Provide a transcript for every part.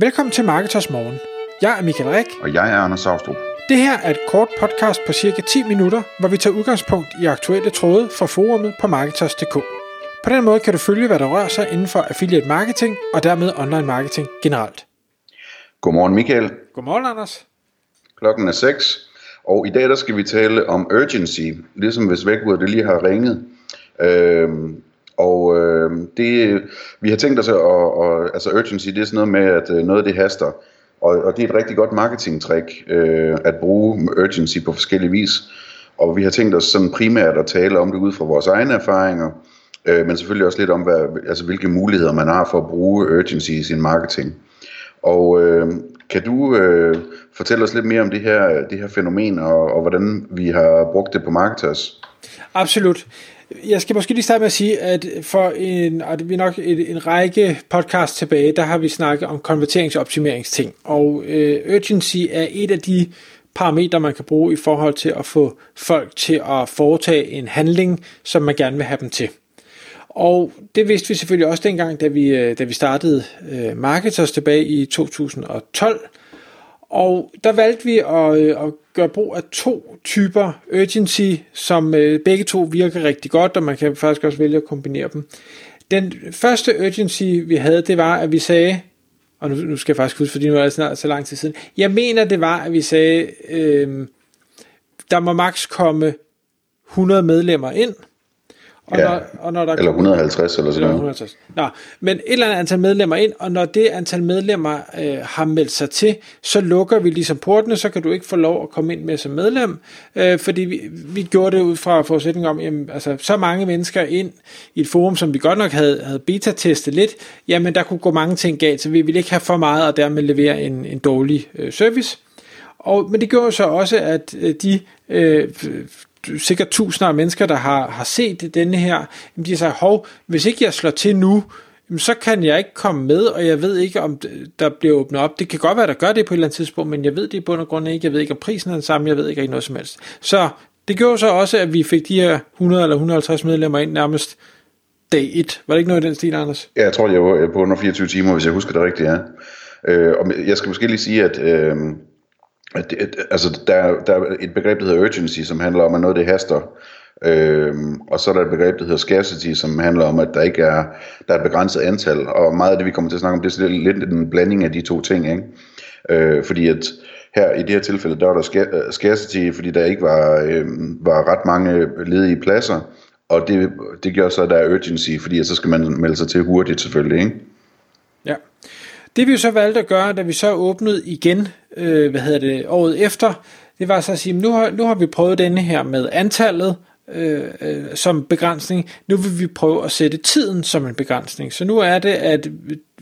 Velkommen til Marketers Morgen. Jeg er Michael Rik. Og jeg er Anders Saustrup. Det her er et kort podcast på cirka 10 minutter, hvor vi tager udgangspunkt i aktuelle tråde fra forumet på Marketers.dk. På den måde kan du følge, hvad der rører sig inden for affiliate marketing og dermed online marketing generelt. Godmorgen Michael. Godmorgen Anders. Klokken er 6, og i dag der skal vi tale om urgency, ligesom hvis vækkeordet det lige har ringet. Øhm, og øh, det, vi har tænkt os at, og, altså urgency, det er sådan noget med, at øh, noget det haster. Og, og det er et rigtig godt marketingtræk øh, at bruge urgency på forskellige vis. Og vi har tænkt os sådan primært at tale om det ud fra vores egne erfaringer, øh, men selvfølgelig også lidt om, hvad, altså, hvilke muligheder man har for at bruge urgency i sin marketing. Og øh, kan du øh, fortælle os lidt mere om det her, det her fænomen, og, og hvordan vi har brugt det på Marketers? Absolut. Jeg skal måske lige starte med at sige, at for en, at vi nok en, en række podcast tilbage, der har vi snakket om konverteringsoptimeringsting, og øh, urgency er et af de parametre, man kan bruge i forhold til at få folk til at foretage en handling, som man gerne vil have dem til. Og det vidste vi selvfølgelig også dengang, da vi, øh, da vi startede øh, Marketers tilbage i 2012. Og der valgte vi at, øh, at gøre brug af to typer urgency, som øh, begge to virker rigtig godt, og man kan faktisk også vælge at kombinere dem. Den første urgency, vi havde, det var, at vi sagde, og nu, nu skal jeg faktisk huske, fordi nu er det snart så lang tid siden, jeg mener, det var, at vi sagde, øh, der må maks komme 100 medlemmer ind, og ja, når, og når der eller 150 eller sådan noget. 150. Nå, men et eller andet antal medlemmer ind, og når det antal medlemmer øh, har meldt sig til, så lukker vi ligesom portene, så kan du ikke få lov at komme ind med som medlem, øh, fordi vi, vi gjorde det ud fra forudsætning om, jamen, altså så mange mennesker ind i et forum, som vi godt nok havde, havde beta-testet lidt, jamen der kunne gå mange ting galt, så vi ville ikke have for meget og dermed levere en, en dårlig øh, service. Og, men det gjorde så også, at øh, de øh, sikkert tusinder af mennesker, der har, har set denne her, de siger, hov, hvis ikke jeg slår til nu, så kan jeg ikke komme med, og jeg ved ikke, om der bliver åbnet op. Det kan godt være, der gør det på et eller andet tidspunkt, men jeg ved det i bund og grund ikke. Jeg ved ikke, om prisen er den samme. Jeg ved ikke, ikke noget som helst. Så det gjorde så også, at vi fik de her 100 eller 150 medlemmer ind nærmest dag 1. Var det ikke noget i den stil, Anders? Ja, jeg tror, jeg var på under 24 timer, hvis jeg husker det rigtigt, ja. Øh, og jeg skal måske lige sige, at øh, at, at, altså, der, der er et begreb, der hedder urgency, som handler om, at noget det haster. Øhm, og så er der et begreb, der hedder scarcity, som handler om, at der ikke er, der er et begrænset antal. Og meget af det, vi kommer til at snakke om, det er lidt en blanding af de to ting. Ikke? Øh, fordi at her i det her tilfælde, der var der øh, scarcity, fordi der ikke var, øh, var ret mange ledige pladser. Og det, det gør så, at der er urgency, fordi så skal man melde sig til hurtigt selvfølgelig. Ikke? Ja. Det vi så valgte at gøre, da vi så åbnede igen, øh, hvad hedder det, året efter, det var så at sige, nu har, nu har vi prøvet denne her med antallet øh, øh, som begrænsning. Nu vil vi prøve at sætte tiden som en begrænsning. Så nu er det, at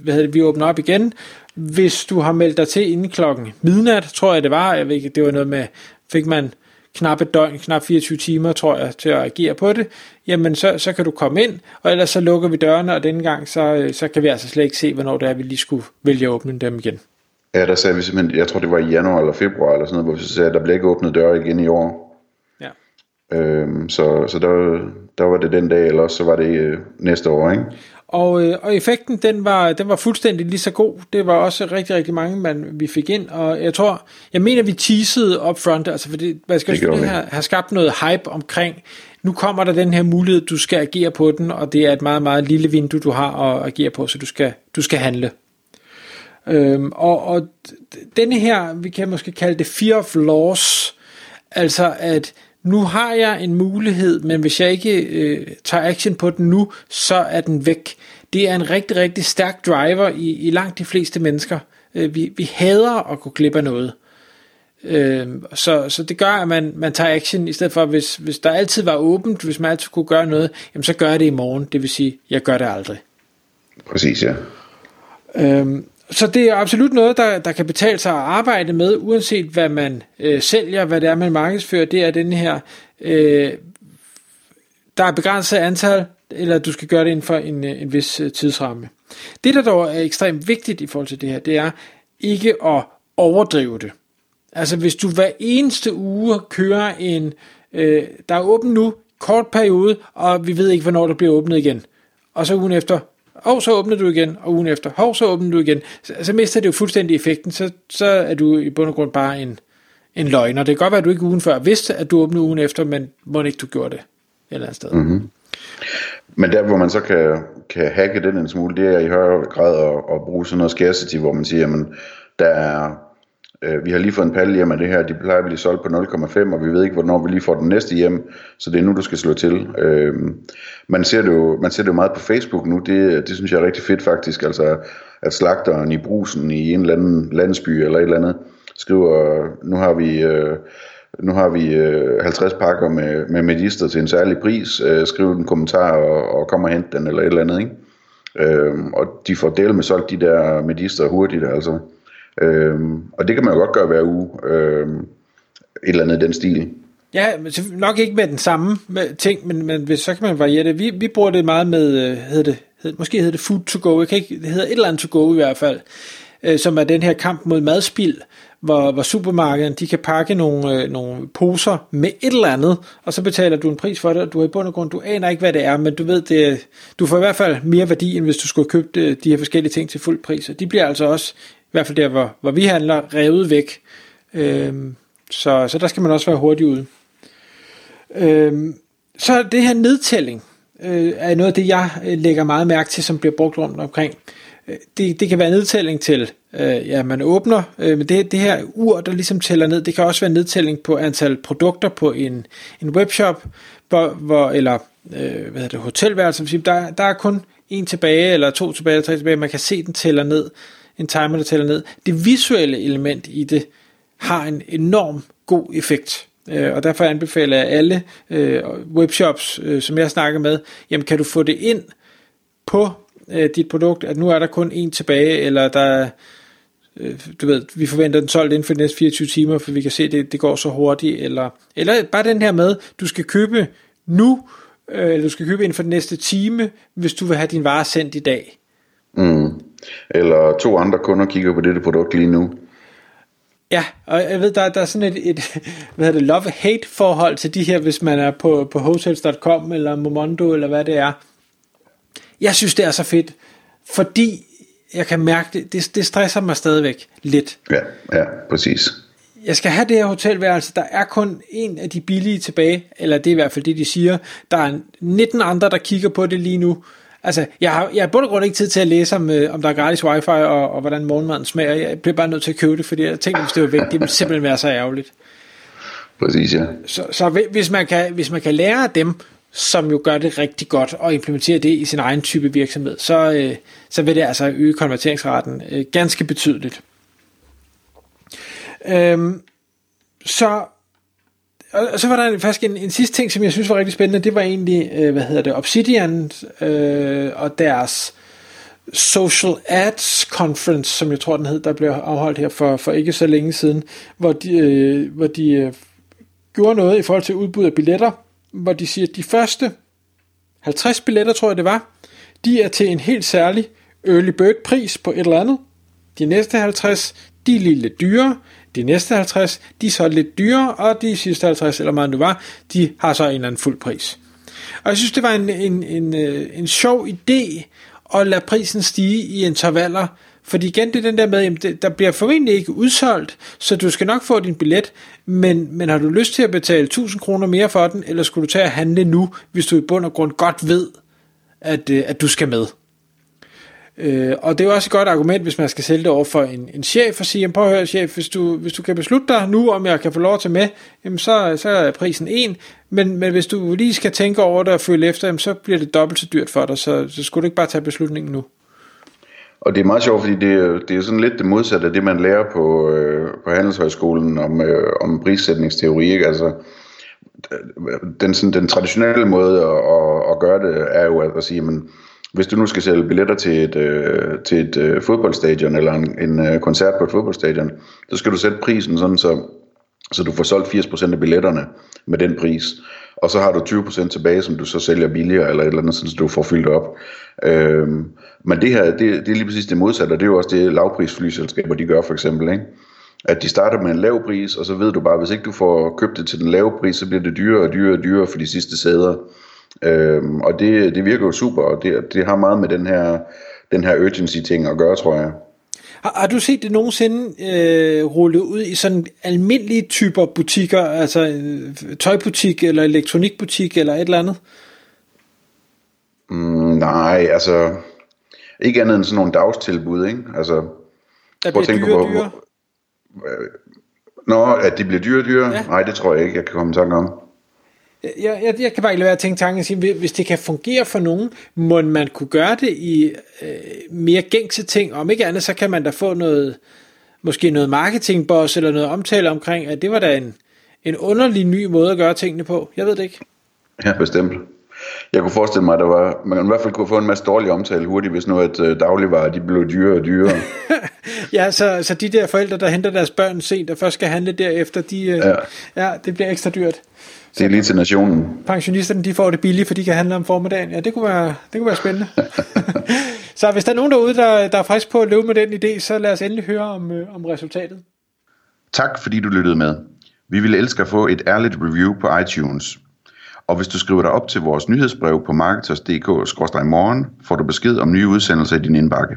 hvad hedder det, vi åbner op igen. Hvis du har meldt dig til inden klokken midnat, tror jeg det var, jeg ved ikke, det var noget med, fik man knap et døgn, knap 24 timer, tror jeg, til at agere på det, jamen så, så kan du komme ind, og ellers så lukker vi dørene, og denne gang, så, så kan vi altså slet ikke se, hvornår det er, vi lige skulle vælge at åbne dem igen. Ja, der sagde vi simpelthen, jeg tror det var i januar eller februar, eller sådan noget, hvor vi sagde, at der bliver ikke åbnet døre igen i år. Ja. Øhm, så så der, der var det den dag, eller så var det øh, næste år, ikke? Og, øh, og effekten, den var, den var fuldstændig lige så god. Det var også rigtig, rigtig mange, man, vi fik ind. Og jeg tror, jeg mener, vi teasede up front, altså fordi, hvad skal det have, have skabt noget hype omkring, nu kommer der den her mulighed, du skal agere på den, og det er et meget, meget lille vindue, du har at agere på, så du skal, du skal handle. Øhm, og, og denne her, vi kan måske kalde det fear of loss, altså at nu har jeg en mulighed, men hvis jeg ikke øh, tager action på den nu, så er den væk. Det er en rigtig, rigtig stærk driver i, i langt de fleste mennesker. Øh, vi, vi hader at gå glip af noget. Øh, så, så det gør, at man, man tager action, i stedet for, hvis, hvis der altid var åbent, hvis man altid kunne gøre noget, jamen så gør jeg det i morgen. Det vil sige, jeg gør det aldrig. Præcis, ja. Øh, så det er absolut noget, der, der kan betale sig at arbejde med, uanset hvad man øh, sælger, hvad det er, man markedsfører. Det er den her, øh, der er begrænset antal, eller du skal gøre det inden for en, øh, en vis øh, tidsramme. Det, der dog er ekstremt vigtigt i forhold til det her, det er ikke at overdrive det. Altså hvis du hver eneste uge kører en, øh, der er åben nu, kort periode, og vi ved ikke, hvornår der bliver åbnet igen. Og så ugen efter, og så åbner du igen, og ugen efter, hov, så åbner du igen, så, så mister det jo fuldstændig effekten, så, så er du i bund og grund bare en, en løgner. Det kan godt være, at du ikke ugen før vidste, at du åbnede ugen efter, men må ikke du gjorde det et eller andet sted. Mm-hmm. Men der, hvor man så kan, kan hacke den en smule, det er i højere grad at, at bruge sådan noget scarcity, hvor man siger, jamen, der er, øh, vi har lige fået en palle hjem af det her, de plejer at blive solgt på 0,5, og vi ved ikke, hvornår vi lige får den næste hjem, så det er nu, du skal slå til. Øh, man, ser det jo, man ser det jo meget på Facebook nu, det, det synes jeg er rigtig fedt faktisk, altså at slagteren i brusen i en eller anden landsby eller et eller andet, skriver, nu har vi... Øh, nu har vi øh, 50 pakker med, med medister til en særlig pris. Øh, skriv en kommentar og, og kom og hent den eller et eller andet. Ikke? Øhm, og de får del med solgt de der medister hurtigt. Altså. Øhm, og det kan man jo godt gøre hver uge. Øhm, et eller andet i den stil. Ja, men nok ikke med den samme ting, men, men så kan man variere det. Vi, vi bruger det meget med, øh, hed det, hed, måske hedder det food to go, jeg kan ikke, det hedder et eller andet to go i hvert fald, øh, som er den her kamp mod madspild, hvor, hvor supermarkederne de kan pakke nogle, øh, nogle poser med et eller andet, og så betaler du en pris for det, og du er i bund og grund, du aner ikke, hvad det er, men du ved, det, du får i hvert fald mere værdi, end hvis du skulle købe de, øh, de her forskellige ting til fuld pris, og de bliver altså også, i hvert fald der, hvor, hvor vi handler, revet væk. Øhm, så, så der skal man også være hurtig ude. Øhm, så det her nedtælling øh, er noget af det, jeg øh, lægger meget mærke til, som bliver brugt rundt omkring. Øh, det, det kan være nedtælling til, øh, ja, man åbner, øh, men det, det her ur, der ligesom tæller ned, det kan også være nedtælling på antal produkter på en, en webshop, hvor, hvor, eller øh, hvad hedder det, hotelværelse, der, der er kun en tilbage, eller to tilbage, eller tre tilbage, man kan se, den tæller ned, en timer, der tæller ned. Det visuelle element i det har en enorm god effekt. Øh, og derfor anbefaler jeg alle øh, webshops, øh, som jeg snakker med, jamen kan du få det ind på øh, dit produkt, at nu er der kun en tilbage, eller der øh, du ved, vi forventer den solgt inden for de næste 24 timer, for vi kan se, at det, det går så hurtigt, eller, eller bare den her med, du skal købe nu, øh, eller du skal købe inden for den næste time, hvis du vil have din vare sendt i dag. Mm. Eller to andre kunder kigger på dette produkt lige nu. Ja, og jeg ved, der, der er sådan et, et hvad hedder det, love-hate forhold til de her, hvis man er på, på hotels.com eller Momondo eller hvad det er. Jeg synes, det er så fedt, fordi jeg kan mærke, det, det, det stresser mig stadigvæk lidt. Ja, ja, præcis. Jeg skal have det her hotelværelse, der er kun en af de billige tilbage, eller det er i hvert fald det, de siger. Der er 19 andre, der kigger på det lige nu. Altså, jeg har, jeg har bund og grund ikke tid til at læse om, øh, om der er gratis wifi, og, og hvordan morgenmaden smager. Jeg bliver bare nødt til at købe det, fordi jeg tænker, hvis det var væk, det ville simpelthen være så ærgerligt. Præcis, ja. Så, så hvis, man kan, hvis man kan lære af dem, som jo gør det rigtig godt og implementere det i sin egen type virksomhed, så, øh, så vil det altså øge konverteringsraten øh, ganske betydeligt. Øhm, så og så var der faktisk en, en sidste ting, som jeg synes var rigtig spændende, det var egentlig, øh, hvad hedder det, Obsidian øh, og deres Social Ads Conference, som jeg tror den hed, der blev afholdt her for, for ikke så længe siden, hvor de, øh, hvor de øh, gjorde noget i forhold til udbud af billetter, hvor de siger, at de første 50 billetter, tror jeg det var, de er til en helt særlig early bird pris på et eller andet. De næste 50, de er lidt dyrere. De næste 50, de er så lidt dyrere, og de sidste 50, eller meget nu var, de har så en eller anden fuld pris. Og jeg synes, det var en, en, en, øh, en sjov idé at lade prisen stige i intervaller, fordi igen, det er den der med, at der bliver formentlig ikke udsolgt, så du skal nok få din billet, men, men har du lyst til at betale 1000 kroner mere for den, eller skulle du tage at handle nu, hvis du i bund og grund godt ved, at, øh, at du skal med? Øh, og det er jo også et godt argument, hvis man skal sælge det over for en, en chef og sige, prøv at høre chef, hvis du, hvis du kan beslutte dig nu, om jeg kan få lov at med, jamen så, så er prisen en, men, men hvis du lige skal tænke over det og følge efter, jamen så bliver det dobbelt så dyrt for dig, så, så skulle du ikke bare tage beslutningen nu. Og det er meget sjovt, fordi det, det er sådan lidt det modsatte af det, man lærer på, øh, på Handelshøjskolen om, øh, om prissætningsteori. Ikke? Altså, den, sådan, den traditionelle måde at, at, at gøre det er jo at, at sige, men hvis du nu skal sælge billetter til et, øh, til et øh, fodboldstadion eller en, en øh, koncert på et fodboldstadion, så skal du sætte prisen sådan, så, så du får solgt 80% af billetterne med den pris. Og så har du 20% tilbage, som du så sælger billigere eller et eller andet, så du får fyldt op. Øhm, men det her, det, det er lige præcis det modsatte, og det er jo også det lavprisflyselskaber, de gør for eksempel, ikke? at de starter med en lav pris, og så ved du bare, hvis ikke du får købt det til den lave pris, så bliver det dyrere og dyrere og dyrere for de sidste sæder. Øhm, og det, det virker jo super, og det, det har meget med den her, den her urgency ting at gøre, tror jeg. Har, har du set det nogensinde øh, rullet ud i sådan almindelige typer butikker, altså øh, tøjbutik eller elektronikbutik eller et eller andet? Mm, nej, altså ikke andet end sådan nogle dagstilbud, ikke? Altså, Der bliver dyre, på, dyre. Nå, at de bliver dyre og dyre? Ja. Nej, det tror jeg ikke, jeg kan komme i tanke om. Jeg, jeg, jeg kan bare ikke lade være at tænke tanken og sige, hvis- det kan fungere for nogen, må man kunne gøre det i øh, mere gængse ting. Om ikke andet, så kan man da få noget, måske noget marketingboss eller noget omtale omkring, at det var da en, en underlig ny måde at gøre tingene på. Jeg ved det ikke. Ja, bestemt. Jeg kunne forestille mig, at der var, man i hvert fald kunne få en masse dårlig omtale hurtigt, hvis nu at øh, dagligvarer de blev dyrere og dyrere. Ja, så, så de der forældre, der henter deres børn sent og først skal handle derefter, de, øh. Ja. ja, det bliver ekstra dyrt. Det er lige til nationen. pensionisterne de får det billigt, for de kan handle om formiddagen. Ja, det kunne være, det kunne være spændende. så hvis der er nogen derude, der, der er frisk på at løbe med den idé, så lad os endelig høre om, øh, om resultatet. Tak fordi du lyttede med. Vi ville elske at få et ærligt review på iTunes. Og hvis du skriver dig op til vores nyhedsbrev på marketers.dk-morgen, får du besked om nye udsendelser i din indbakke.